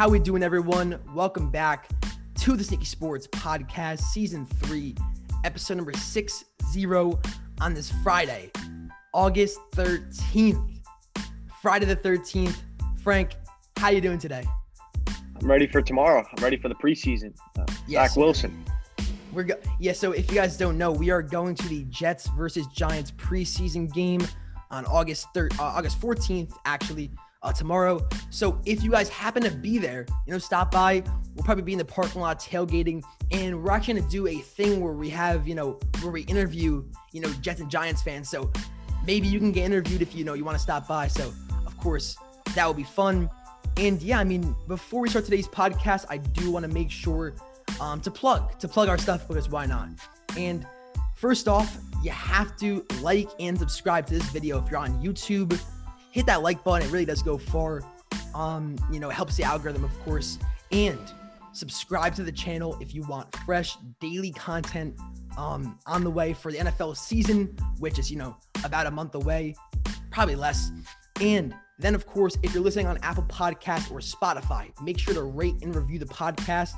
How we doing, everyone? Welcome back to the Sneaky Sports Podcast, Season 3, Episode number 60 on this Friday, August 13th. Friday the 13th. Frank, how you doing today? I'm ready for tomorrow. I'm ready for the preseason. Uh, Yes. Zach Wilson. We're go- yeah. So if you guys don't know, we are going to the Jets versus Giants preseason game on August third, uh, August fourteenth, actually uh, tomorrow. So if you guys happen to be there, you know, stop by. We'll probably be in the parking lot tailgating, and we're actually gonna do a thing where we have, you know, where we interview, you know, Jets and Giants fans. So maybe you can get interviewed if you know you want to stop by. So of course that will be fun. And yeah, I mean, before we start today's podcast, I do want to make sure um, to plug to plug our stuff because why not? And first off, you have to like and subscribe to this video if you're on YouTube. Hit that like button; it really does go far. Um, you know, helps the algorithm, of course. And subscribe to the channel if you want fresh daily content um, on the way for the NFL season, which is you know about a month away, probably less. And then, of course, if you're listening on Apple Podcasts or Spotify, make sure to rate and review the podcast.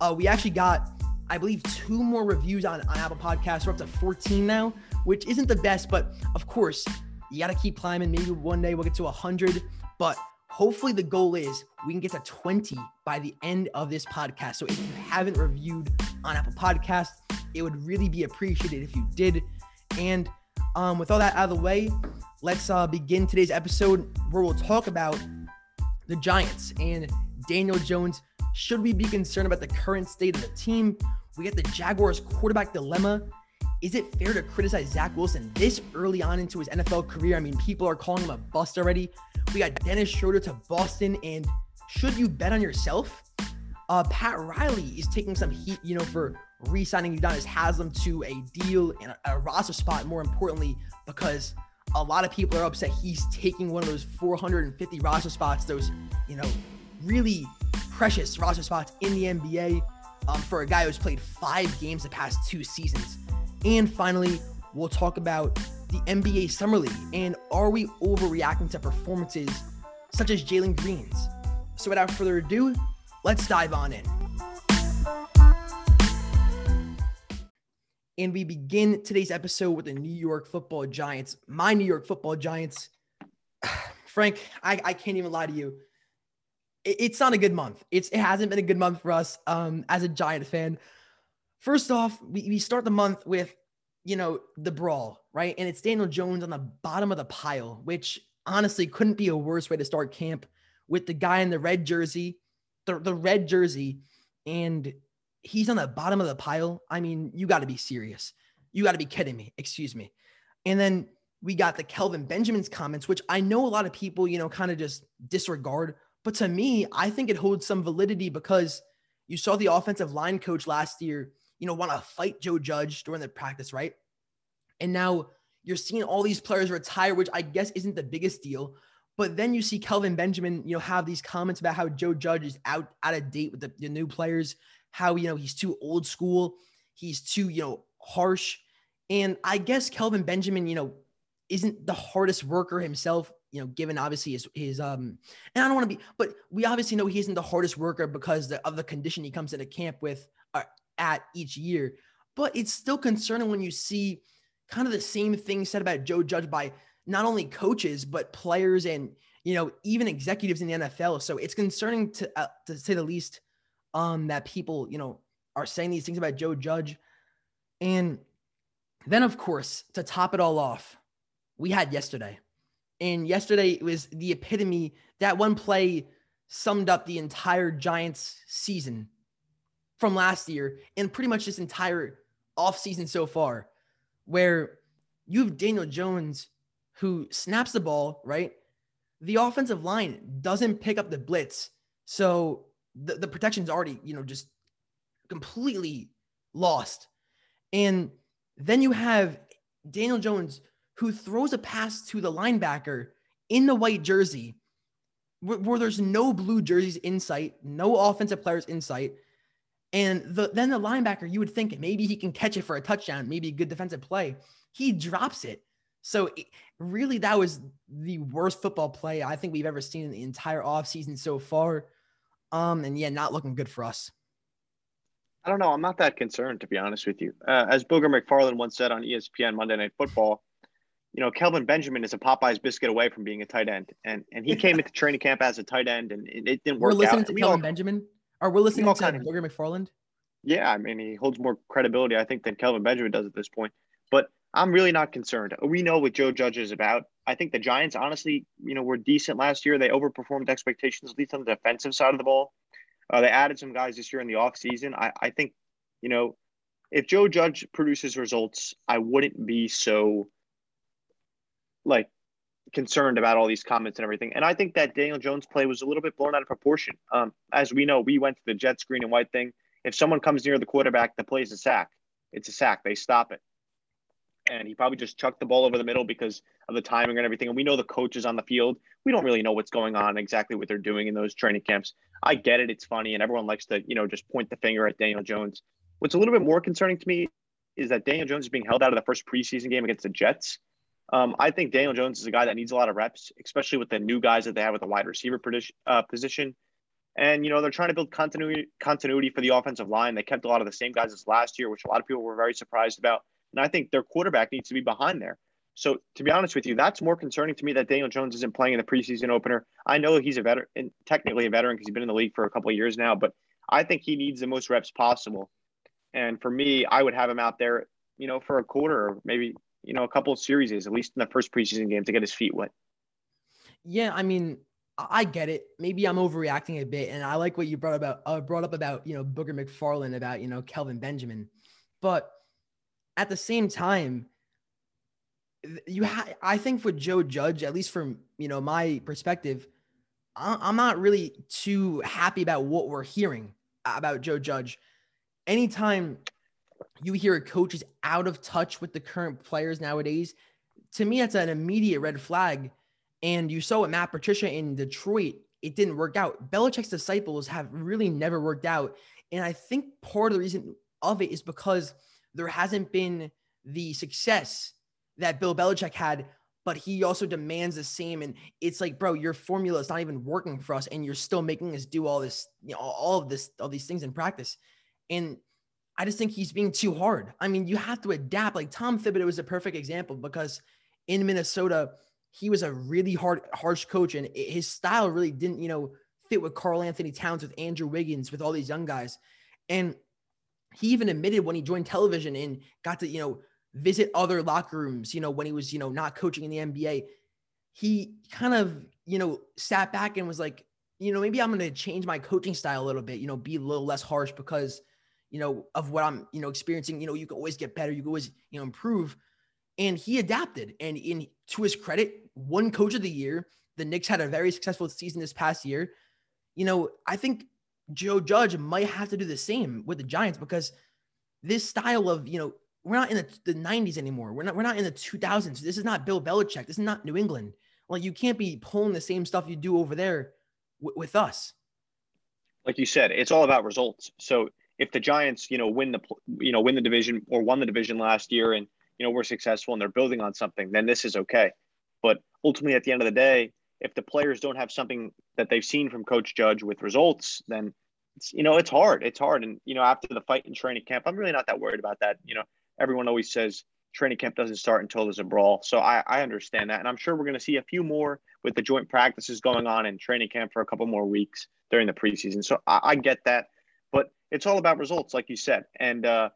Uh, we actually got, I believe, two more reviews on, on Apple Podcasts. We're up to 14 now, which isn't the best, but of course, you got to keep climbing. Maybe one day we'll get to 100, but hopefully the goal is we can get to 20 by the end of this podcast. So if you haven't reviewed on Apple Podcasts, it would really be appreciated if you did. And um, with all that out of the way, let's uh, begin today's episode where we'll talk about the Giants and Daniel Jones. Should we be concerned about the current state of the team? We get the Jaguars quarterback dilemma. Is it fair to criticize Zach Wilson this early on into his NFL career? I mean, people are calling him a bust already. We got Dennis Schroeder to Boston, and should you bet on yourself? Uh, Pat Riley is taking some heat, you know, for re-signing Udonis Haslem to a deal and a, roster spot. More importantly, because a lot of people are upset he's taking one of those 450 roster spots, those you know, really precious roster spots in the NBA um, for a guy who's played five games the past two seasons. And finally, we'll talk about the NBA Summer League and are we overreacting to performances such as Jalen Green's? So without further ado, let's dive on in. And we begin today's episode with the New York Football Giants. My New York Football Giants. Frank, I, I can't even lie to you. It- it's not a good month. It's it hasn't been a good month for us um, as a Giant fan. First off, we, we start the month with, you know, the brawl, right? And it's Daniel Jones on the bottom of the pile, which honestly couldn't be a worse way to start camp with the guy in the red jersey, the, the red jersey, and he's on the bottom of the pile. I mean, you got to be serious. You got to be kidding me. Excuse me. And then we got the Kelvin Benjamin's comments, which I know a lot of people, you know, kind of just disregard. But to me, I think it holds some validity because you saw the offensive line coach last year, you know, want to fight Joe Judge during the practice, right? And now you're seeing all these players retire, which I guess isn't the biggest deal. But then you see Kelvin Benjamin, you know, have these comments about how Joe Judge is out out of date with the, the new players, how you know he's too old school, he's too you know harsh, and I guess Kelvin Benjamin, you know, isn't the hardest worker himself, you know, given obviously his his um, and I don't want to be, but we obviously know he isn't the hardest worker because the, of the condition he comes into camp with uh, at each year. But it's still concerning when you see kind of the same thing said about Joe Judge by not only coaches but players and you know even executives in the NFL. So it's concerning to uh, to say the least um that people you know are saying these things about Joe Judge, and then of course to top it all off, we had yesterday, and yesterday it was the epitome. That one play summed up the entire Giants season from last year and pretty much this entire offseason so far, where you have Daniel Jones who snaps the ball, right? The offensive line doesn't pick up the blitz. So the, the protection's already, you know, just completely lost. And then you have Daniel Jones who throws a pass to the linebacker in the white jersey where, where there's no blue jerseys in sight, no offensive players in sight. And the, then the linebacker, you would think maybe he can catch it for a touchdown, maybe a good defensive play. He drops it. So it, really, that was the worst football play I think we've ever seen in the entire offseason so far. Um, and yeah, not looking good for us. I don't know. I'm not that concerned, to be honest with you. Uh, as Booger McFarland once said on ESPN Monday Night Football, you know, Kelvin Benjamin is a Popeye's biscuit away from being a tight end, and and he came into training camp as a tight end, and it didn't work we're listening out. to Kelvin all, Benjamin, or we're listening to kind of, Booger McFarland. Yeah, I mean, he holds more credibility, I think, than Kelvin Benjamin does at this point. But I'm really not concerned. We know what Joe Judge is about. I think the Giants, honestly, you know, were decent last year. They overperformed expectations, at least on the defensive side of the ball. Uh, they added some guys this year in the offseason. I, I think, you know, if Joe Judge produces results, I wouldn't be so like concerned about all these comments and everything. And I think that Daniel Jones play was a little bit blown out of proportion. Um, as we know, we went to the Jets green and white thing. If someone comes near the quarterback, the play is a sack. It's a sack. They stop it and he probably just chucked the ball over the middle because of the timing and everything. And we know the coaches on the field. We don't really know what's going on exactly what they're doing in those training camps. I get it; it's funny, and everyone likes to you know just point the finger at Daniel Jones. What's a little bit more concerning to me is that Daniel Jones is being held out of the first preseason game against the Jets. Um, I think Daniel Jones is a guy that needs a lot of reps, especially with the new guys that they have with the wide receiver uh, position. And you know they're trying to build continuity continuity for the offensive line. They kept a lot of the same guys as last year, which a lot of people were very surprised about. And I think their quarterback needs to be behind there. So to be honest with you, that's more concerning to me that Daniel Jones isn't playing in the preseason opener. I know he's a veteran, technically a veteran because he's been in the league for a couple of years now, but I think he needs the most reps possible. And for me, I would have him out there, you know, for a quarter or maybe, you know, a couple of series, at least in the first preseason game to get his feet wet. Yeah, I mean, I get it. Maybe I'm overreacting a bit, and I like what you brought about uh, brought up about you know Booger McFarland about you know Kelvin Benjamin, but at the same time, you ha- I think for Joe Judge, at least from you know my perspective, I'm not really too happy about what we're hearing about Joe Judge. Anytime you hear a coach is out of touch with the current players nowadays, to me that's an immediate red flag. And you saw with Matt Patricia in Detroit, it didn't work out. Belichick's disciples have really never worked out, and I think part of the reason of it is because there hasn't been the success that Bill Belichick had, but he also demands the same. And it's like, bro, your formula is not even working for us, and you're still making us do all this, you know, all of this, all these things in practice. And I just think he's being too hard. I mean, you have to adapt. Like Tom Thibodeau was a perfect example because in Minnesota, he was a really hard, harsh coach, and his style really didn't, you know, fit with Karl-Anthony Towns, with Andrew Wiggins, with all these young guys. And he even admitted when he joined television and got to, you know, visit other locker rooms, you know, when he was, you know, not coaching in the NBA, he kind of, you know, sat back and was like, you know, maybe I'm going to change my coaching style a little bit, you know, be a little less harsh because, you know, of what I'm, you know, experiencing, you know, you can always get better, you can always, you know, improve. And he adapted. And in to his credit, won coach of the year, the Knicks had a very successful season this past year. You know, I think Joe Judge might have to do the same with the Giants because this style of, you know, we're not in the, the 90s anymore. We're not we're not in the 2000s. This is not Bill Belichick. This is not New England. Like you can't be pulling the same stuff you do over there w- with us. Like you said, it's all about results. So if the Giants, you know, win the you know win the division or won the division last year, and you know we're successful and they're building on something, then this is okay. But ultimately, at the end of the day, if the players don't have something that they've seen from Coach Judge with results, then it's, you know it's hard. It's hard, and you know after the fight in training camp, I'm really not that worried about that. You know, everyone always says training camp doesn't start until there's a brawl, so I, I understand that, and I'm sure we're going to see a few more with the joint practices going on in training camp for a couple more weeks during the preseason. So I, I get that, but it's all about results, like you said, and. uh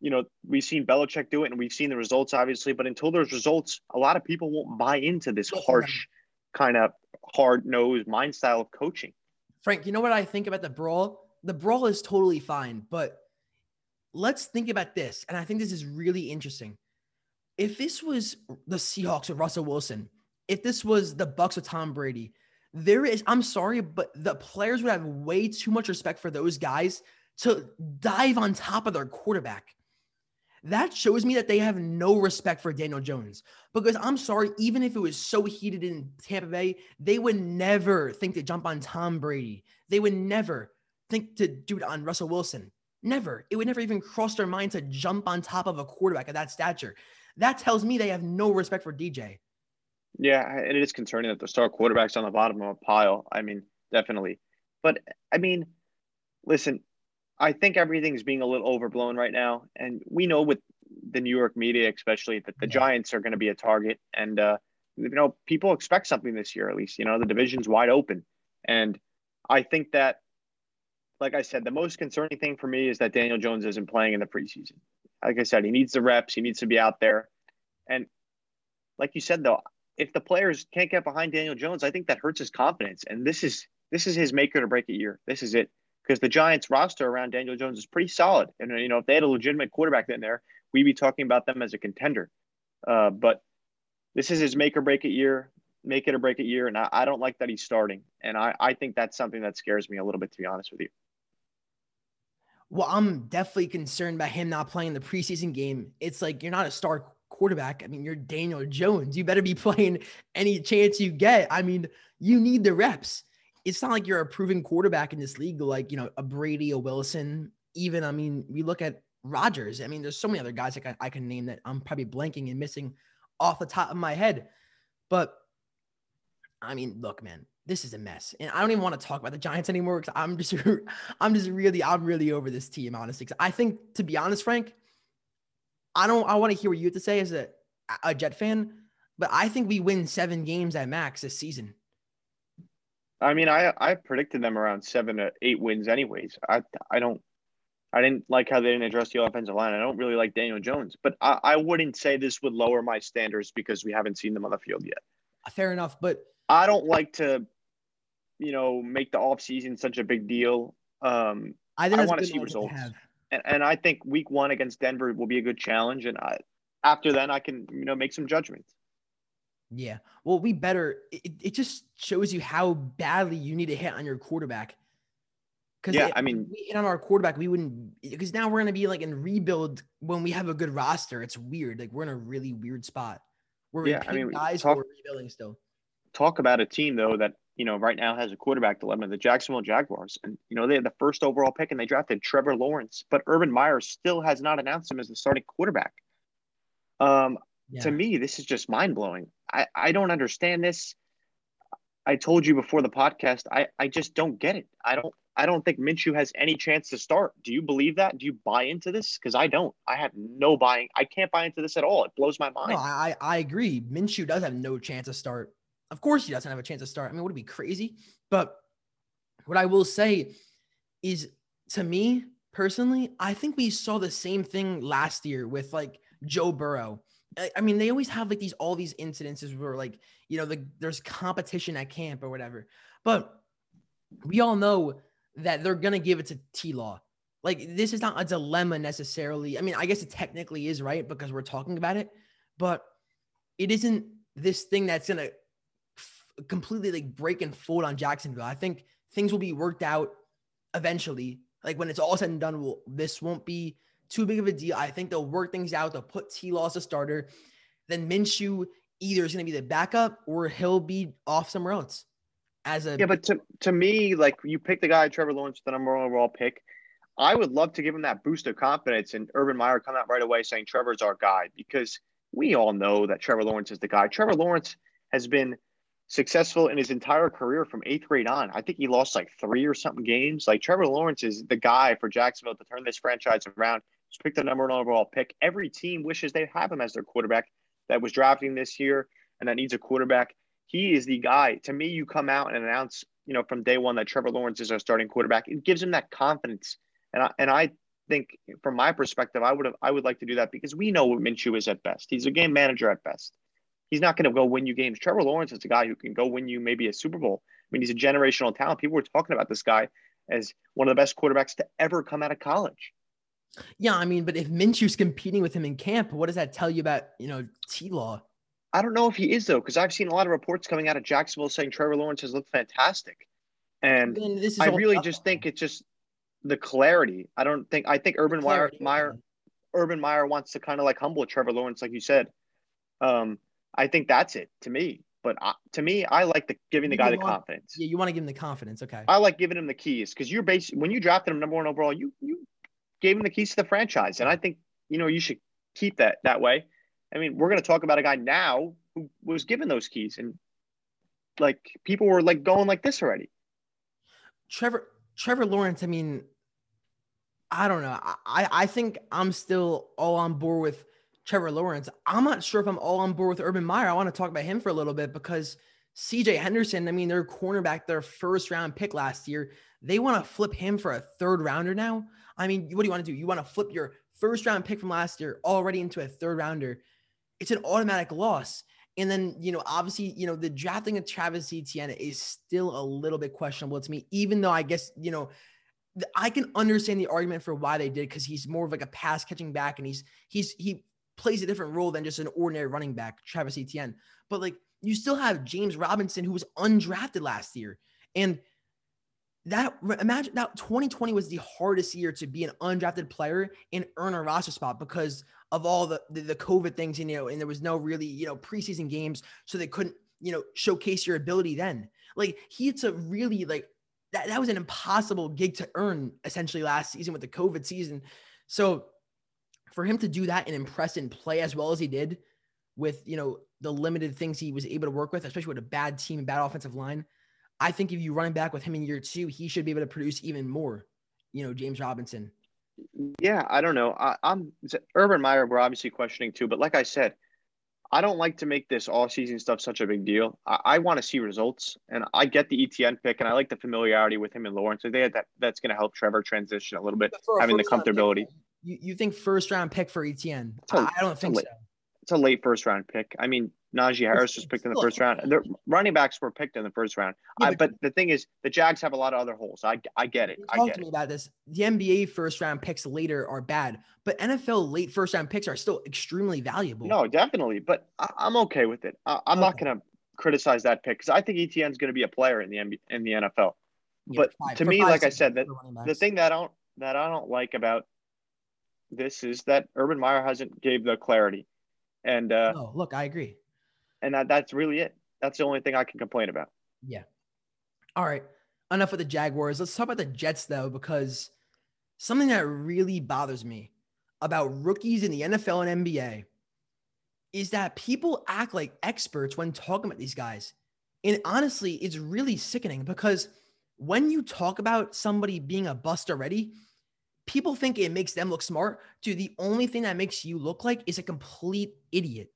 you know, we've seen Belichick do it and we've seen the results, obviously, but until there's results, a lot of people won't buy into this harsh kind of hard nosed mind style of coaching. Frank, you know what I think about the brawl? The brawl is totally fine, but let's think about this. And I think this is really interesting. If this was the Seahawks with Russell Wilson, if this was the Bucks with Tom Brady, there is, I'm sorry, but the players would have way too much respect for those guys to dive on top of their quarterback that shows me that they have no respect for Daniel Jones. Because I'm sorry, even if it was so heated in Tampa Bay, they would never think to jump on Tom Brady. They would never think to do it on Russell Wilson. Never. It would never even cross their mind to jump on top of a quarterback of that stature. That tells me they have no respect for DJ. Yeah, and it is concerning that the star quarterback's on the bottom of a pile. I mean, definitely. But I mean, listen, I think everything's being a little overblown right now, and we know with the New York media, especially, that the yeah. Giants are going to be a target, and uh, you know people expect something this year at least. You know the division's wide open, and I think that, like I said, the most concerning thing for me is that Daniel Jones isn't playing in the preseason. Like I said, he needs the reps, he needs to be out there, and like you said though, if the players can't get behind Daniel Jones, I think that hurts his confidence, and this is this is his make or break a year. This is it because the Giants roster around Daniel Jones is pretty solid. And, you know, if they had a legitimate quarterback in there, we'd be talking about them as a contender. Uh, but this is his make or break it year, make it or break it year. And I, I don't like that he's starting. And I, I think that's something that scares me a little bit, to be honest with you. Well, I'm definitely concerned about him not playing the preseason game. It's like you're not a star quarterback. I mean, you're Daniel Jones. You better be playing any chance you get. I mean, you need the reps it's not like you're a proven quarterback in this league, like, you know, a Brady, a Wilson, even, I mean, we look at Rodgers. I mean, there's so many other guys I, I can name that I'm probably blanking and missing off the top of my head. But I mean, look, man, this is a mess. And I don't even want to talk about the Giants anymore because I'm just, I'm just really, I'm really over this team, honestly. I think, to be honest, Frank, I don't, I want to hear what you have to say as a, a Jet fan, but I think we win seven games at max this season. I mean, I I predicted them around seven to eight wins, anyways. I I don't. I didn't like how they didn't address the offensive line. I don't really like Daniel Jones, but I, I wouldn't say this would lower my standards because we haven't seen them on the field yet. Fair enough, but I don't like to, you know, make the offseason such a big deal. Um, I, I want to see results, and, and I think Week One against Denver will be a good challenge, and I, after then I can you know make some judgments. Yeah. Well, we better. It, it just shows you how badly you need to hit on your quarterback. Because yeah, I mean, we hit on our quarterback, we wouldn't. Because now we're gonna be like in rebuild when we have a good roster. It's weird. Like we're in a really weird spot. We're yeah, I mean, guys talk, rebuilding still. Talk about a team though that you know right now has a quarterback dilemma. The Jacksonville Jaguars, and you know they had the first overall pick and they drafted Trevor Lawrence, but Urban Meyer still has not announced him as the starting quarterback. Um, yeah. to me, this is just mind blowing. I, I don't understand this. I told you before the podcast, I, I just don't get it. I don't I don't think Minshew has any chance to start. Do you believe that? Do you buy into this? Because I don't. I have no buying. I can't buy into this at all. It blows my mind. No, I I agree. Minshew does have no chance to start. Of course, he doesn't have a chance to start. I mean, would it be crazy? But what I will say is, to me personally, I think we saw the same thing last year with like Joe Burrow I mean, they always have like these all these incidences where like you know the, there's competition at camp or whatever, but we all know that they're gonna give it to T Law. Like this is not a dilemma necessarily. I mean, I guess it technically is right because we're talking about it, but it isn't this thing that's gonna completely like break and fold on Jacksonville. I think things will be worked out eventually. Like when it's all said and done, will this won't be too big of a deal. I think they'll work things out. They'll put T Law as a starter. Then Minshew either is going to be the backup or he'll be off somewhere else. As a yeah, but to, to me, like you pick the guy Trevor Lawrence, the number one overall pick. I would love to give him that boost of confidence and Urban Meyer come out right away saying Trevor's our guy because we all know that Trevor Lawrence is the guy. Trevor Lawrence has been successful in his entire career from eighth grade on. I think he lost like three or something games. Like Trevor Lawrence is the guy for Jacksonville to turn this franchise around. Just pick the number one overall pick. Every team wishes they have him as their quarterback that was drafting this year and that needs a quarterback. He is the guy. To me, you come out and announce, you know, from day one that Trevor Lawrence is our starting quarterback. It gives him that confidence. And I, and I think from my perspective, I would have I would like to do that because we know what Minshew is at best. He's a game manager at best. He's not going to go win you games. Trevor Lawrence is a guy who can go win you maybe a Super Bowl. I mean, he's a generational talent. People were talking about this guy as one of the best quarterbacks to ever come out of college. Yeah, I mean, but if Minshew's competing with him in camp, what does that tell you about you know T Law? I don't know if he is though, because I've seen a lot of reports coming out of Jacksonville saying Trevor Lawrence has looked fantastic, and I really just think it's just the clarity. I don't think I think Urban Meyer, Meyer Urban Meyer wants to kind of like humble Trevor Lawrence, like you said. Um, I think that's it to me. But I, to me, I like the giving the you guy the confidence. Yeah, you want to give him the confidence. Okay. I like giving him the keys because you're basically when you drafted him number one overall, you you gave him the keys to the franchise. And I think, you know, you should keep that that way. I mean, we're going to talk about a guy now who was given those keys and like people were like going like this already. Trevor Trevor Lawrence, I mean, I don't know. I, I think I'm still all on board with Trevor Lawrence. I'm not sure if I'm all on board with Urban Meyer. I want to talk about him for a little bit because CJ Henderson, I mean, their cornerback, their first round pick last year, they want to flip him for a third rounder now. I mean, what do you want to do? You want to flip your first round pick from last year already into a third rounder. It's an automatic loss. And then, you know, obviously, you know, the drafting of Travis Etienne is still a little bit questionable to me, even though I guess, you know, I can understand the argument for why they did because he's more of like a pass catching back and he's he's he plays a different role than just an ordinary running back, Travis Etienne. But like you still have James Robinson who was undrafted last year. And that imagine that 2020 was the hardest year to be an undrafted player and earn a roster spot because of all the, the, the COVID things, you know, and there was no really, you know, preseason games. So they couldn't, you know, showcase your ability then. Like he had to really like that, that was an impossible gig to earn essentially last season with the COVID season. So for him to do that and impress and play as well as he did with, you know, the limited things he was able to work with, especially with a bad team and bad offensive line, I think if you run back with him in year two, he should be able to produce even more, you know, James Robinson. Yeah, I don't know. I, am Urban Meyer. We're obviously questioning too, but like I said, I don't like to make this all season stuff such a big deal. I, I want to see results, and I get the Etienne pick, and I like the familiarity with him and Lawrence. So they that that's going to help Trevor transition a little bit, having the comfortability. Pick, you, you think first round pick for Etienne? I I don't think so. It's a late first round pick. I mean, Najee Harris was picked in the first round. The running backs were picked in the first round. Yeah, I, but, the thing is, the Jags have a lot of other holes. I, I get it. I talk get to it. me about this. The NBA first round picks later are bad, but NFL late first round picks are still extremely valuable. No, definitely. But I, am okay with it. I, am okay. not going to criticize that pick because I think Etienne's going to be a player in the NBA, in the NFL. Yeah, but five, to me, like I said, that the thing that I don't that I don't like about this is that Urban Meyer hasn't gave the clarity. And uh, oh, look, I agree and that, that's really it. That's the only thing I can complain about. Yeah. All right. Enough of the Jaguars. Let's talk about the Jets though, because something that really bothers me about rookies in the NFL and NBA is that people act like experts when talking about these guys. And honestly, it's really sickening because when you talk about somebody being a bust already, people think it makes them look smart. Dude, the only thing that makes you look like is a complete idiot.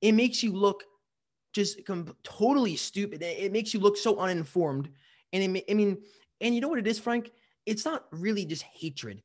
It makes you look just com- totally stupid. It, makes you look so uninformed. And it, I mean, and you know what it is, Frank? It's not really just hatred.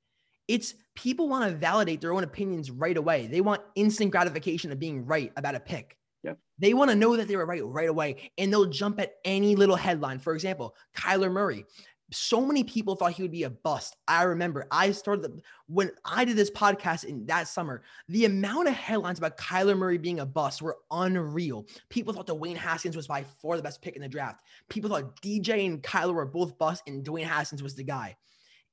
It's people want to validate their own opinions right away. They want instant gratification of being right about a pick. Yep. They want to know that they were right right away, and they'll jump at any little headline. For example, Kyler Murray so many people thought he would be a bust. I remember I started the, when I did this podcast in that summer, the amount of headlines about Kyler Murray being a bust were unreal. People thought Dwayne Haskins was by far the best pick in the draft. People thought DJ and Kyler were both bust and Dwayne Haskins was the guy.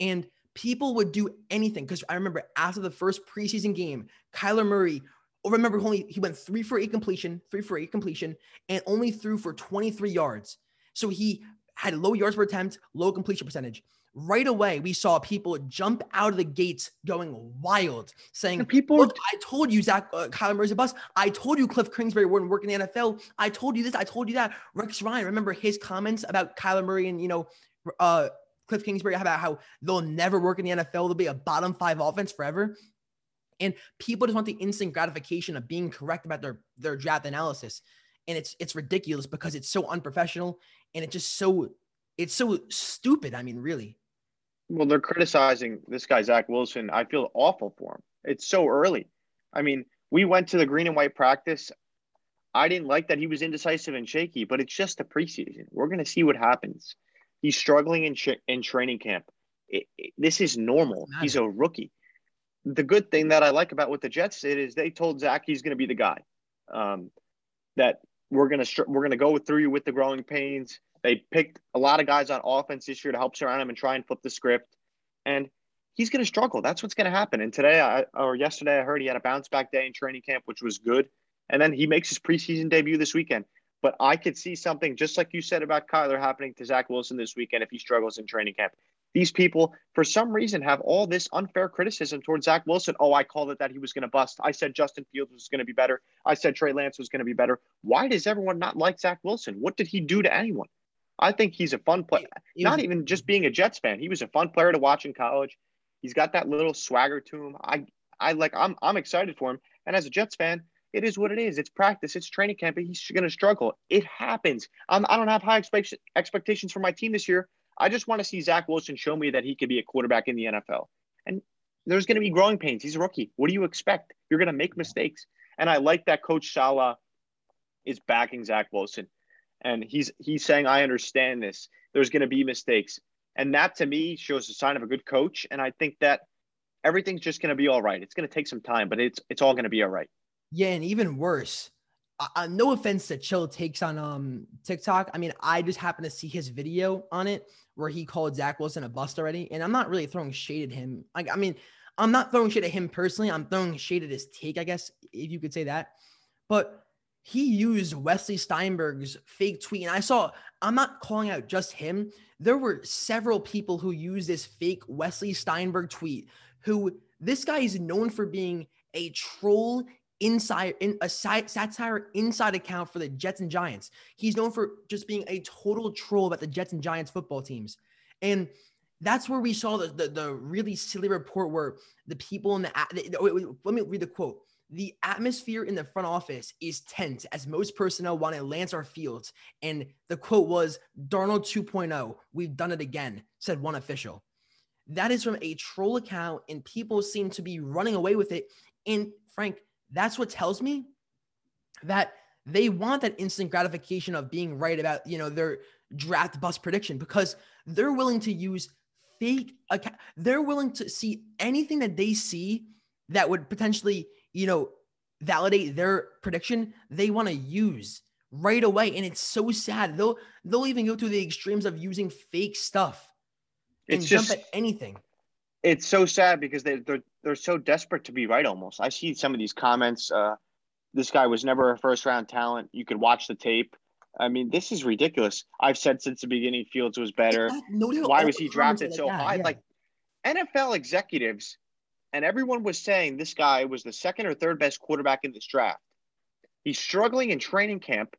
And people would do anything because I remember after the first preseason game, Kyler Murray oh, remember only he went three for eight completion, three for eight completion, and only threw for 23 yards. So he had low yards per attempt, low completion percentage. Right away, we saw people jump out of the gates going wild, saying, people, Look, I told you Zach uh, Kyler Murray's a bust. I told you Cliff Kingsbury wouldn't work in the NFL. I told you this. I told you that. Rex Ryan, remember his comments about Kyler Murray and, you know, uh, Cliff Kingsbury about how they'll never work in the NFL. They'll be a bottom five offense forever. And people just want the instant gratification of being correct about their, their draft analysis. And it's it's ridiculous because it's so unprofessional and it's just so it's so stupid. I mean, really. Well, they're criticizing this guy Zach Wilson. I feel awful for him. It's so early. I mean, we went to the green and white practice. I didn't like that he was indecisive and shaky, but it's just the preseason. We're going to see what happens. He's struggling in sh- in training camp. It, it, this is normal. He's a rookie. The good thing that I like about what the Jets did is they told Zach he's going to be the guy. Um, that we're to we're to go through you with the growing pains. They picked a lot of guys on offense this year to help surround him and try and flip the script. And he's to struggle. That's what's to happen. And today, I, or yesterday, I heard he had a bounce back day in training camp, which was good. And then he makes his preseason debut this weekend. But I could see something just like you said about Kyler happening to Zach Wilson this weekend if he struggles in training camp. These people, for some reason, have all this unfair criticism towards Zach Wilson. Oh, I called it that he was going to bust. I said Justin Fields was going to be better. I said Trey Lance was going to be better. Why does everyone not like Zach Wilson? What did he do to anyone? I think he's a fun player. Not even just being a Jets fan. He was a fun player to watch in college. He's got that little swagger to him. I I like I'm I'm excited for him. And as a Jets fan, it is what it is. It's practice. It's training camp. He's going to struggle. It happens. I'm, I don't have high expect- expectations for my team this year. I just want to see Zach Wilson show me that he could be a quarterback in the NFL. And there's going to be growing pains. He's a rookie. What do you expect? You're going to make mistakes. And I like that Coach Saleh is backing Zach Wilson, and he's he's saying, "I understand this. There's going to be mistakes." And that to me shows a sign of a good coach. And I think that everything's just going to be all right. It's going to take some time, but it's it's all going to be all right. Yeah, and even worse, uh, no offense to Chill takes on um TikTok. I mean, I just happened to see his video on it where he called Zach Wilson a bust already, and I'm not really throwing shade at him. Like, I mean, I'm not throwing shade at him personally. I'm throwing shade at his take, I guess, if you could say that. But he used Wesley Steinberg's fake tweet, and I saw. I'm not calling out just him. There were several people who used this fake Wesley Steinberg tweet. Who this guy is known for being a troll inside in a satire inside account for the Jets and Giants. He's known for just being a total troll about the Jets and Giants football teams. And that's where we saw the the, the really silly report where the people in the, the wait, wait, let me read the quote. The atmosphere in the front office is tense as most personnel want to Lance our fields. And the quote was Darnold 2.0. We've done it again, said one official. That is from a troll account, and people seem to be running away with it. And Frank, that's what tells me that they want that instant gratification of being right about, you know, their draft bust prediction because they're willing to use fake account. They're willing to see anything that they see that would potentially, you know, validate their prediction. They want to use right away, and it's so sad. They'll they'll even go to the extremes of using fake stuff and it's just, jump at anything. It's so sad because they they're they're so desperate to be right. Almost, I see some of these comments. Uh, this guy was never a first round talent. You could watch the tape. I mean, this is ridiculous. I've said since the beginning Fields was better. No, Why was he drafted so high? Yeah. Like NFL executives and everyone was saying this guy was the second or third best quarterback in this draft. He's struggling in training camp.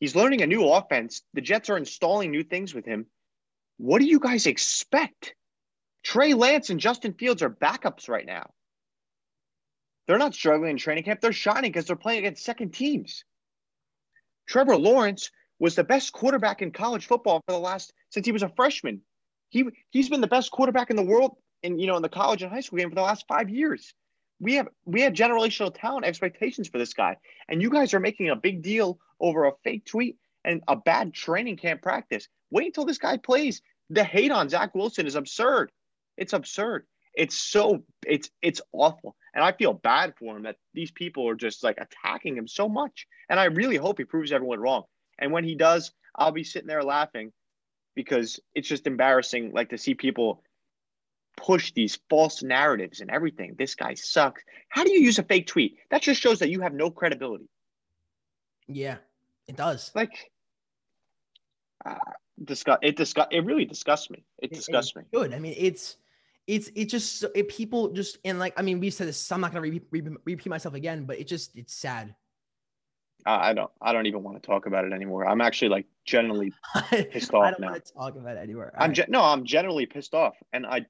He's learning a new offense. The Jets are installing new things with him. What do you guys expect? Trey Lance and Justin Fields are backups right now. They're not struggling in training camp. They're shining because they're playing against second teams. Trevor Lawrence was the best quarterback in college football for the last since he was a freshman. He he's been the best quarterback in the world in you know in the college and high school game for the last five years. We have we have generational talent expectations for this guy, and you guys are making a big deal over a fake tweet and a bad training camp practice. Wait until this guy plays. The hate on Zach Wilson is absurd. It's absurd. It's so it's it's awful. And I feel bad for him that these people are just like attacking him so much. And I really hope he proves everyone wrong. And when he does, I'll be sitting there laughing because it's just embarrassing like to see people push these false narratives and everything. This guy sucks. How do you use a fake tweet? That just shows that you have no credibility. Yeah, it does. Like uh, disgust it disgust it really disgusts me. It disgusts it, me. Good. I mean, it's it's it just it, people just and like I mean we said this. So I'm not gonna repeat, repeat myself again, but it just it's sad. I don't I don't even want to talk about it anymore. I'm actually like generally pissed off I don't now. want to talk about it anymore. All I'm right. no, I'm generally pissed off, and I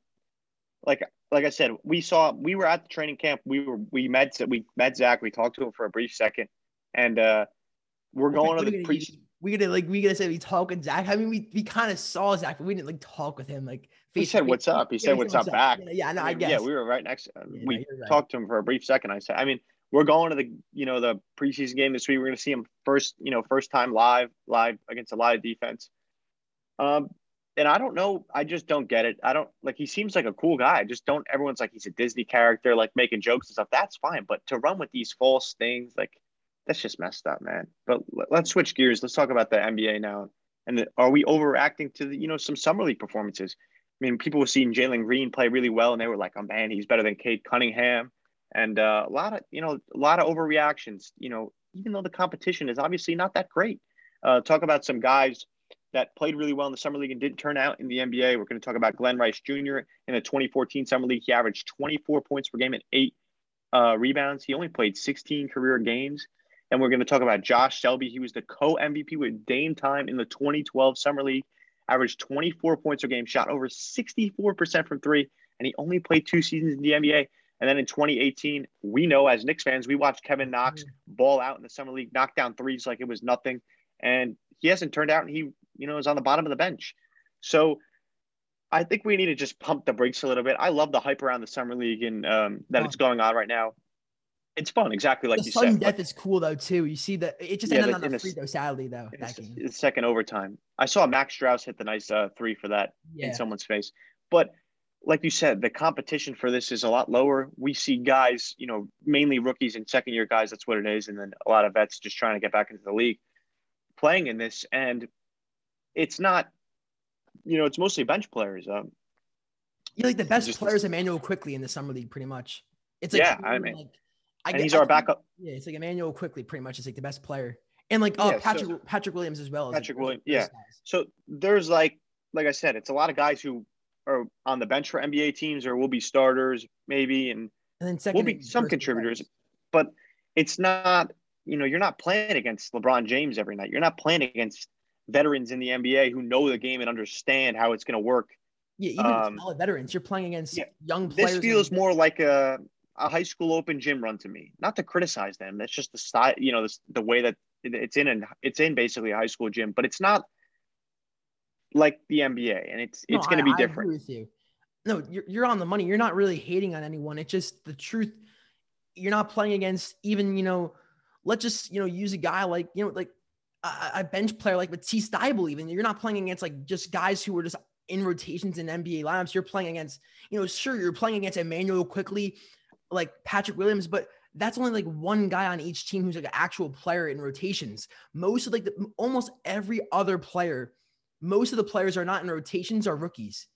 like like I said, we saw we were at the training camp. We were we met we met Zach. We talked to him for a brief second, and uh we're going to the pre we gonna like we gonna say we talk with Zach. I mean, we, we kind of saw Zach, but we didn't like talk with him. Like he said, "What's up?" He said, "What's up?" Back. Yeah, yeah no, I, I guess. Yeah, we were right next. Yeah, we right. talked to him for a brief second. I said, "I mean, we're going to the you know the preseason game this week. We're gonna see him first, you know, first time live, live against a live defense." Um, and I don't know. I just don't get it. I don't like. He seems like a cool guy. I just don't. Everyone's like he's a Disney character, like making jokes and stuff. That's fine, but to run with these false things, like that's just messed up, man. But let's switch gears. Let's talk about the NBA now. And the, are we overreacting to the, you know, some summer league performances? I mean, people were seeing Jalen Green play really well, and they were like, "Oh man, he's better than Cade Cunningham." And uh, a lot of, you know, a lot of overreactions. You know, even though the competition is obviously not that great. Uh, talk about some guys that played really well in the summer league and didn't turn out in the NBA. We're going to talk about Glen Rice Jr. in the 2014 summer league. He averaged 24 points per game and eight uh, rebounds. He only played 16 career games And we're going to talk about Josh Selby. He was the co MVP with Dame time in the 2012 Summer League, averaged 24 points a game, shot over 64% from three, and he only played two seasons in the NBA. And then in 2018, we know as Knicks fans, we watched Kevin Knox ball out in the summer league, knock down threes like it was nothing, and he hasn't turned out. And he, you know, is on the bottom of the bench. So I think we need to just pump the brakes a little bit. I love the hype around the summer league and um, that it's going on right now. It's fun, exactly like the you sudden said. death is cool though too. You see that it just Yeah, ended on a the free throw. Sadly though, that game. it's second overtime. I saw Max Strus hit the nice uh, three for that Yeah, in someone's face. But like you said, the competition for this is a lot lower. We see guys, you know, mainly rookies and second year guys. That's what it is, and then a lot of vets just trying to get back into the league, playing in this, and it's not, you know, it's mostly bench players. Um, you're like the best just- players, Emmanuel Quickley in the summer league, pretty much. It's like Yeah, I mean, like, I and he's our backup. Yeah, it's like Emmanuel Quickley, pretty much. Is like the best player, and like oh Yeah, so- Patrick Patrick Williams as well. like, Patrick Williams, yeah. guys. So there's like, like I said, it's a lot of guys who are on the bench for NBA teams or will be starters maybe, and and then 2nd will be some contributors, but it's not, you know, you're not playing against LeBron James every night. You're not playing against veterans in the NBA who know the game and understand how it's going to work. Yeah, even um, solid veterans. You're playing against yeah, young players. This feels more like a, a high school open gym run to me. Not to criticize them. That's just the style, you know, the, the way that it's in and it's in basically a high school gym, but it's not like the NBA and it's No, it's going to be I agree different. with you. No, you're, you're on the money. You're not really hating on anyone. It's just the truth. You're not playing against even, you know, let's just, you know, use a guy like, you know, like a, a bench player like Matisse Thybulle even. You're not playing against like just guys who were just in rotations in NBA lineups. You're playing against, you know, sure, you're playing against Emmanuel Quickley, like Patrick Williams, but that's only like one guy on each team who's like an actual player in rotations. Most of like the, almost every other player, most of the players are not in rotations are rookies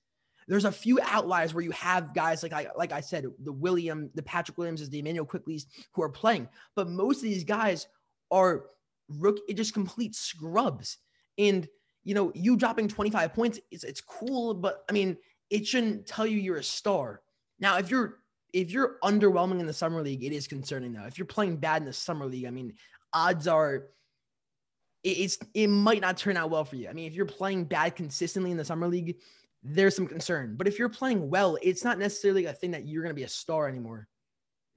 there's a few outliers where you have guys like I like I said, the William, the Patrick Williams, is the Emmanuel Quickleys who are playing, but most of these guys are rookie, it just complete scrubs. And you know, you dropping 25 points, it's cool, but I mean, it shouldn't tell you you're a star. Now, if you're if you're underwhelming in the summer league, it is concerning though. If you're playing bad in the summer league, I mean, odds are it's it might not turn out well for you. I mean, if you're playing bad consistently in the summer league, there's some concern. But if you're playing well, it's not necessarily a thing that you're going to be a star anymore.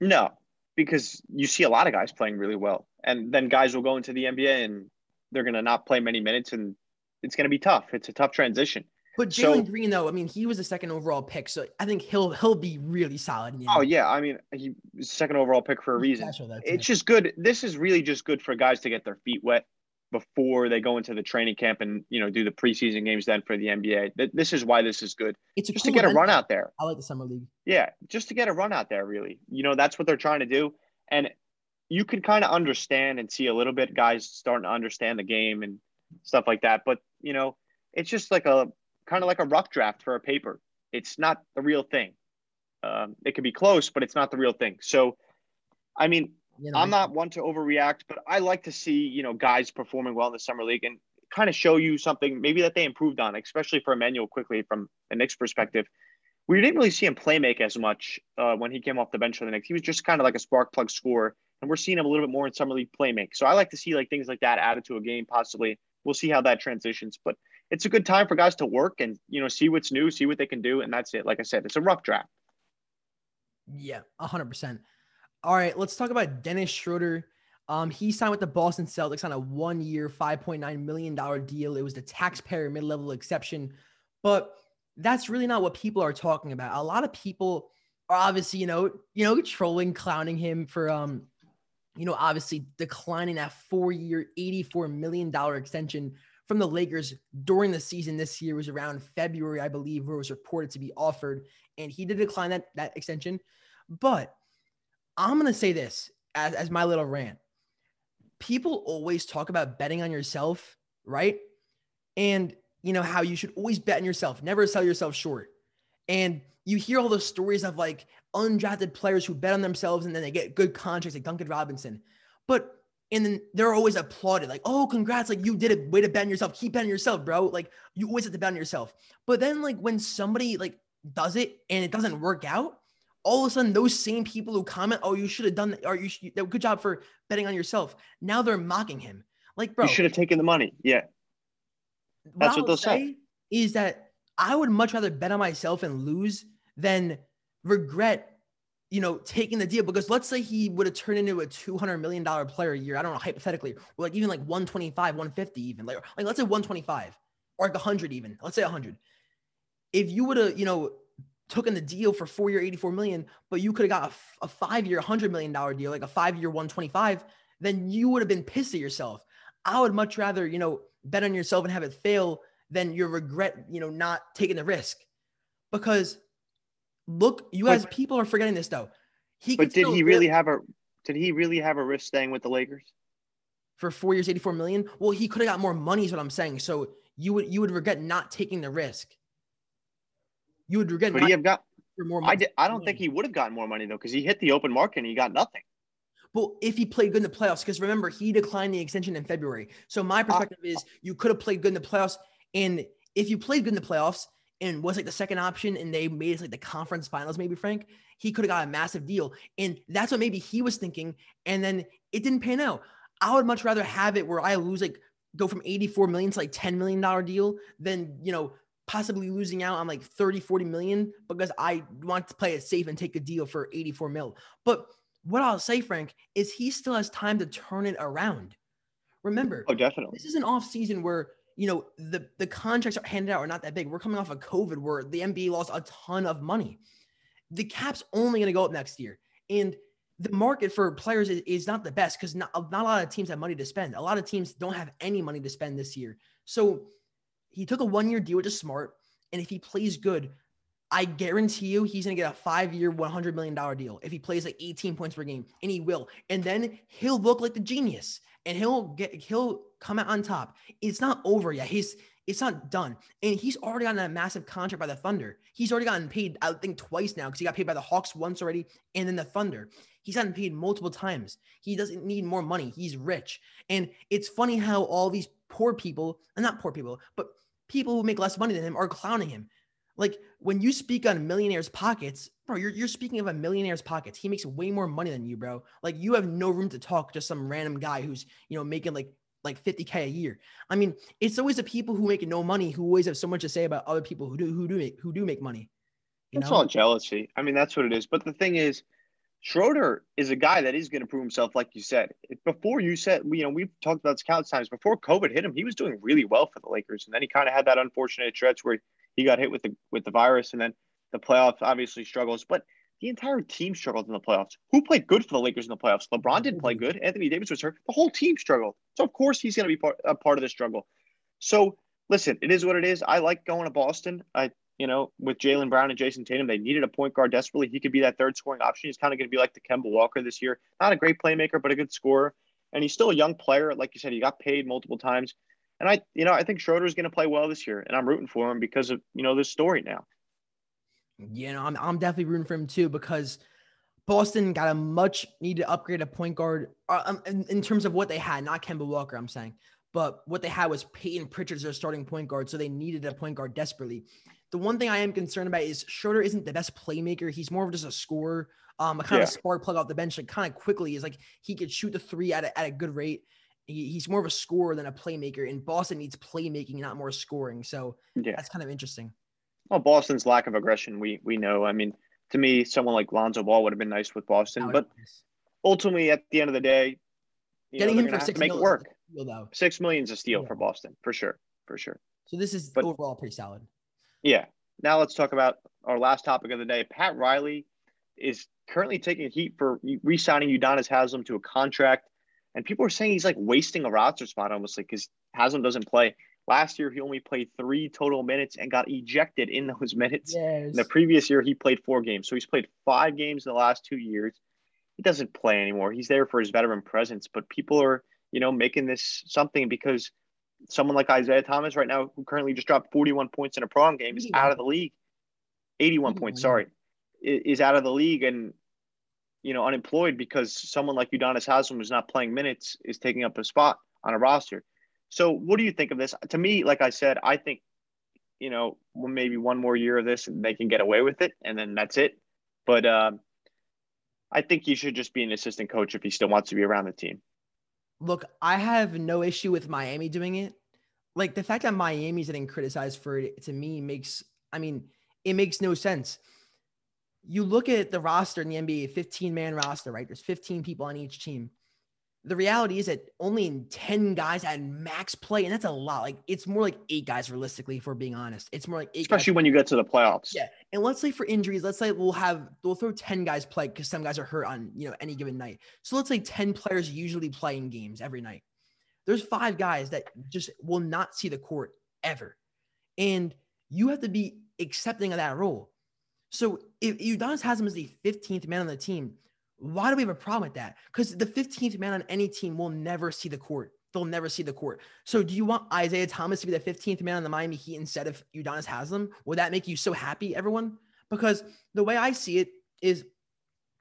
No, because you see a lot of guys playing really well, and then guys will go into the NBA and they're going to not play many minutes, and it's going to be tough. It's a tough transition. But So- Jalen Green, though, I mean, he was a second overall pick, so I think he'll he'll be really solid. In the Oh yeah, I mean he second overall pick for a reason. special, though, too. It's just good. This is really just good for guys to get their feet wet before they go into the training camp and you know do the preseason games then for the NBA. This is why this is good, it's just cool to get a run out there. I like the summer league. Yeah, just to get a run out there, really. You know, that's what they're trying to do. And you can kind of understand and see a little bit guys starting to understand the game and stuff like that. But, you know, it's just like a kind of like a rough draft for a paper. It's not the real thing. Um, it could be close, but it's not the real thing. So, I mean, You know, I'm not one to overreact, but I like to see, you know, guys performing well in the summer league and kind of show you something maybe that they improved on, especially for Emmanuel Quickley from a Knicks perspective. We didn't really see him play make as much uh, when he came off the bench for the Knicks. He was just kind of like a spark plug scorer, and we're seeing him a little bit more in summer league play make. So I like to see like things like that added to a game possibly. We'll see how that transitions, but it's a good time for guys to work and you know see what's new, see what they can do, and that's it. Like I said, it's a rough draft. Yeah, hundred percent. All right, let's talk about Dennis Schroeder. Um, he signed with the Boston Celtics on a one-year, five point nine million dollar deal. It was the taxpayer mid-level exception, but that's really not what people are talking about. A lot of people are obviously, you know, you know, trolling, clowning him for, um, you know, obviously declining that four-year, eighty-four million dollar extension from the Lakers during the season. This year was around February, I believe, where it was reported to be offered, and he did decline that that extension. But I'm gonna say this as, as my little rant. People always talk about betting on yourself, right? And you know how you should always bet on yourself, never sell yourself short. And you hear all those stories of like undrafted players who bet on themselves and then they get good contracts like Duncan Robinson. But and then they're always applauded, like, oh, congrats, like you did it. Way to bet on yourself. Keep betting yourself, bro. Like you always have to bet on yourself. But then, like when somebody like does it and it doesn't work out, all of a sudden those same people who comment, "Oh, you should have done that," or "You should, good job for betting on yourself," now they're mocking him. Like, bro, you should have taken the money. Yeah, that's what, what they'll say. say. Is that I would much rather bet on myself and lose than regret, you know, taking the deal. Because let's say he would have turned into a two hundred million dollar player a year. I don't know, hypothetically, or like even like one twenty five, one fifty, even like like let's say one twenty five or like hundred even. Let's say hundred. If you would have, you know, took in the deal for four year 84 million, but you could have got a, a five year, $100 million deal, like a five year 125, then you would have been pissed at yourself. I would much rather, you know, bet on yourself and have it fail than your regret, you know, not taking the risk. Because look, you guys, people are forgetting this though. He but did he really have a did he really have a risk staying with the Lakers? For four years, 84 million? Well, he could have got more money, is what I'm saying. So you would you would regret not taking the risk. You would regret. But he have got more. Money. I did, I don't think he would have gotten more money though, because he hit the open market and he got nothing. Well, if he played good in the playoffs, because remember he declined the extension in February. So my uh, perspective uh, is you could have played good in the playoffs, and if you played good in the playoffs and was like the second option, and they made it like the conference finals, maybe Frank, he could have got a massive deal, and that's what maybe he was thinking, and then it didn't pan out. I would much rather have it where I lose like go from 84 million to like 10 million dollar deal than you know possibly losing out on like 30, 40 million because I want to play it safe and take a deal for 84 mil. But what I'll say, Frank, is he still has time to turn it around. Remember, oh, definitely. This is an off season where you know the the contracts are handed out are not that big. We're coming off of COVID where the NBA lost a ton of money. The cap's only going to go up next year, and the market for players is, is not the best because not, not a lot of teams have money to spend. A lot of teams don't have any money to spend this year. So he took a one year deal, which is smart. And if he plays good, I guarantee you he's going to get a five year, $100 million deal if he plays like 18 points per game, and he will. And then he'll look like the genius and he'll get, he'll come out on top. It's not over yet. He's, it's not done. And he's already gotten a massive contract by the Thunder. He's already gotten paid, I think, twice now because he got paid by the Hawks once already and then the Thunder. He's gotten paid multiple times. He doesn't need more money. He's rich. And it's funny how all these poor people, and not poor people, but people who make less money than him are clowning him. Like when you speak on millionaires' pockets, bro, you're, you're speaking of a millionaire's pockets. He makes way more money than you, bro. Like you have no room to talk to some random guy who's, you know, making like like 50k a year. I mean, it's always the people who make no money who always have so much to say about other people who do who do make who do make money. It's all jealousy. I mean, that's what it is. But the thing is, Schroeder is a guy that is going to prove himself, like you said. Before you said, you know, we've talked about scouts times. Before COVID hit him, he was doing really well for the Lakers, and then he kind of had that unfortunate stretch where he got hit with the with the virus, and then the playoffs obviously struggles. But the entire team struggled in the playoffs. Who played good for the Lakers in the playoffs? LeBron didn't play good. Anthony Davis was hurt. The whole team struggled. So of course he's going to be part, a part of the struggle. So listen, it is what it is. I like going to Boston. I you know, with Jaylen Brown and Jayson Tatum, they needed a point guard desperately. He could be that third scoring option. He's kind of going to be like the Kemba Walker this year. Not a great playmaker, but a good scorer. And he's still a young player. Like you said, he got paid multiple times. And I, you know, I think Schroeder is going to play well this year, and I'm rooting for him because of you know this story now. You know, I'm I'm definitely rooting for him too because Boston got a much needed upgrade at point guard uh, um, in, in, terms of what they had, not Kemba Walker. I'm saying, but what they had was Payton Pritchard as their starting point guard, so they needed a point guard desperately. The one thing I am concerned about is Schroeder isn't the best playmaker. He's more of just a scorer, um, a kind yeah. of spark plug off the bench, like kind of Quickley. Is like he could shoot the three at a, at a good rate. He, he's more of a scorer than a playmaker, and Boston needs playmaking, not more scoring. So yeah. that's kind of interesting. Well, Boston's lack of aggression, we we know. I mean, to me, someone like Lonzo Ball would have been nice with Boston, but nice. ultimately, at the end of the day, getting know, him for six make it work. Steal, six million is a steal yeah. for Boston, for sure, for sure. So this is but, overall pretty solid. Yeah. Now let's talk about our last topic of the day. Pat Riley is currently taking heat for re-signing Udonis Haslem to a contract, and people are saying he's like wasting a roster spot almost like because Haslem doesn't play. Last year he only played three total minutes and got ejected in those minutes. Yes. In the previous year he played four games, so he's played five games in the last two years. He doesn't play anymore. He's there for his veteran presence, but people are you know making this something because someone like Isaiah Thomas right now, who currently just dropped 41 points in a pro-am game, is out of the league. 81 points, sorry, is out of the league and you know unemployed because someone like Udonis Haslem who's not playing minutes is taking up a spot on a roster. So, what do you think of this? To me, like I said, I think you know maybe one more year of this and they can get away with it, and then that's it. But um, I think he should just be an assistant coach if he still wants to be around the team. Look, I have no issue with Miami doing it. Like the fact that Miami's getting criticized for it to me makes, I mean, it makes no sense. You look at the roster in the NBA, 15 man roster, right? There's 15 people on each team the reality is that only 10 guys had max play, and that's a lot. Like it's more like eight guys realistically, if we're being honest. It's more like eight Especially guys. when you get to the playoffs. Yeah. And let's say for injuries, let's say we'll have we'll throw 10 guys play because some guys are hurt on you know any given night. So let's say 10 players usually play in games every night. There's five guys that just will not see the court ever. And you have to be accepting of that role. So if Udonis Haslem is the 15th man on the team, why do we have a problem with that? Because the 15th man on any team will never see the court. They'll never see the court. So do you want Isaiah Thomas to be the 15th man on the Miami Heat instead of Udonis Haslem? Would that make you so happy, everyone? Because the way I see it is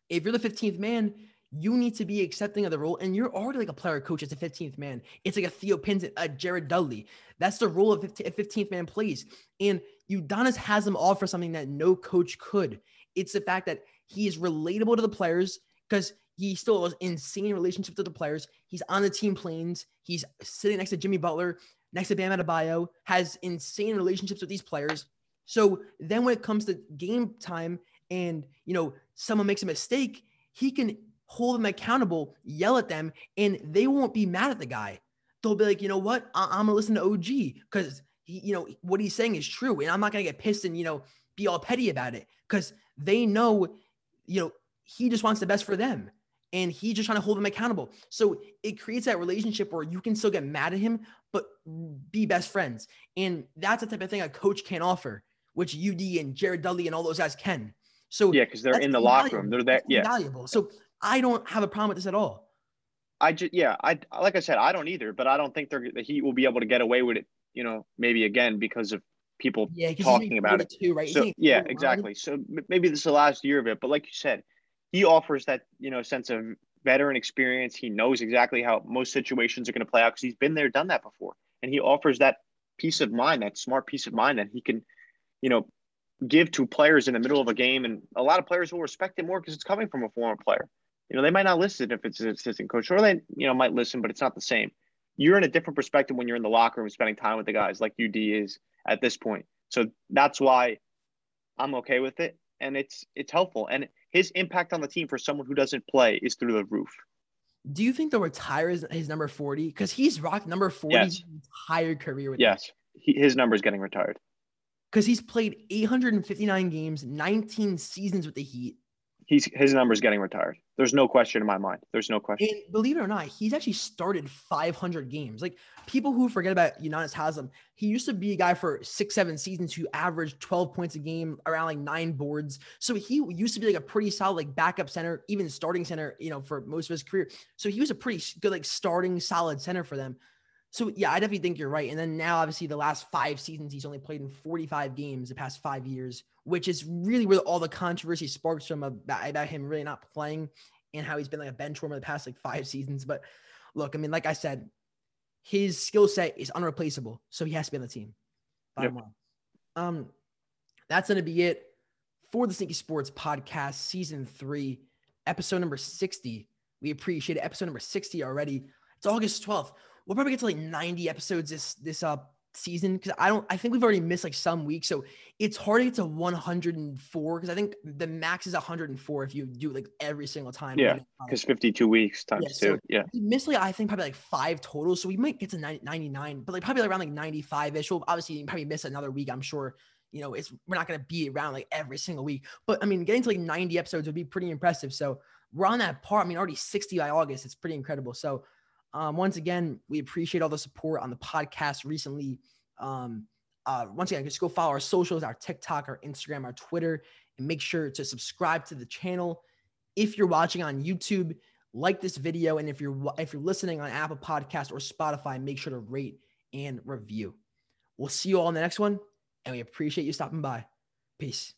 if you're the 15th man, you need to be accepting of the role. And you're already like a player coach as a 15th man. It's like a Theo Pinson, a uh, Jared Dudley. That's the role of 15th man plays. And Udonis has them all for something that no coach could. It's the fact that he is relatable to the players because he still has insane relationships with the players. He's on the team planes. He's sitting next to Jimmy Butler, next to Bam Adebayo, has insane relationships with these players. So then when it comes to game time and, you know, someone makes a mistake, he can hold them accountable, yell at them, and they won't be mad at the guy. They'll be like, you know what? I- am gonna listen to OG because he, you know, what he's saying is true. And I'm not gonna get pissed and, you know, be all petty about it because they know, you know, he just wants the best for them and he's just trying to hold them accountable. So it creates that relationship where you can still get mad at him, but be best friends. And that's the type of thing a coach can offer, which UD and Jared Dudley and all those guys can. So yeah, because they're in the locker room. They're that yeah valuable. So I don't have a problem with this at all. I just yeah, I like I said, I don't either, but I don't think they're the Heat will be able to get away with it. You know, maybe again because of people yeah, talking about it. Too, right? So yeah, exactly. So maybe this is the last year of it, but like you said, he offers that you know sense of veteran experience. He knows exactly how most situations are going to play out because he's been there, done that before, and he offers that peace of mind, that smart peace of mind that he can, you know, give to players in the middle of a game, and a lot of players will respect it more because it's coming from a former player. You know, they might not listen if it's an assistant coach, or they you know might listen, but it's not the same. You're in a different perspective when you're in the locker room spending time with the guys like UD is at this point. So that's why I'm okay with it, and it's it's helpful. And his impact on the team for someone who doesn't play is through the roof. Do you think they'll retire his, his number 40? Because he's rocked number 40 yes. his entire career with Yes. He, his number is getting retired. Because he's played 859 games, 19 seasons with the Heat, he's his number is getting retired. There's no question in my mind. There's no question. And believe it or not, he's actually started 500 games. Like people who forget about Udonis Haslem, he used to be a guy for six, seven seasons who averaged 12 points a game, around like nine boards. So he used to be like a pretty solid like backup center, even starting center, you know, for most of his career. So he was a pretty good like starting solid center for them. So yeah, I definitely think you're right. And then now, obviously, the last five seasons, he's only played in 45 games the past five years, which is really where all the controversy sparks from about, about him really not playing and how he's been like a bench warmer the past like five seasons. But look, I mean, like I said, his skill set is unreplaceable, so he has to be on the team. Bottom yep. line. Um, that's gonna be it for the Sneaky Sports Podcast, season three, episode number 60. We appreciate it. Episode number 60 already. It's August 12th we'll probably get to like 90 episodes this this uh season because I don't I think we've already missed like some weeks. So it's hard to get to 104 because I think the max is 104 if you do like every single time. Yeah, because 52 weeks times yeah, two. So yeah. We missed like I think probably like five total. So we might get to 99, but like probably around like 95-ish. We'll obviously probably miss another week, I'm sure. You know, it's we're not gonna be around like every single week. But I mean, getting to like 90 episodes would be pretty impressive. So we're on that part. I mean, already 60 by August. It's pretty incredible. So um, once again, we appreciate all the support on the podcast recently. Um, uh, once again, just go follow our socials, our TikTok, our Instagram, our Twitter, and make sure to subscribe to the channel. If you're watching on YouTube, like this video, and if you're if you're listening on Apple Podcast or Spotify, make sure to rate and review. We'll see you all in the next one, and we appreciate you stopping by. Peace.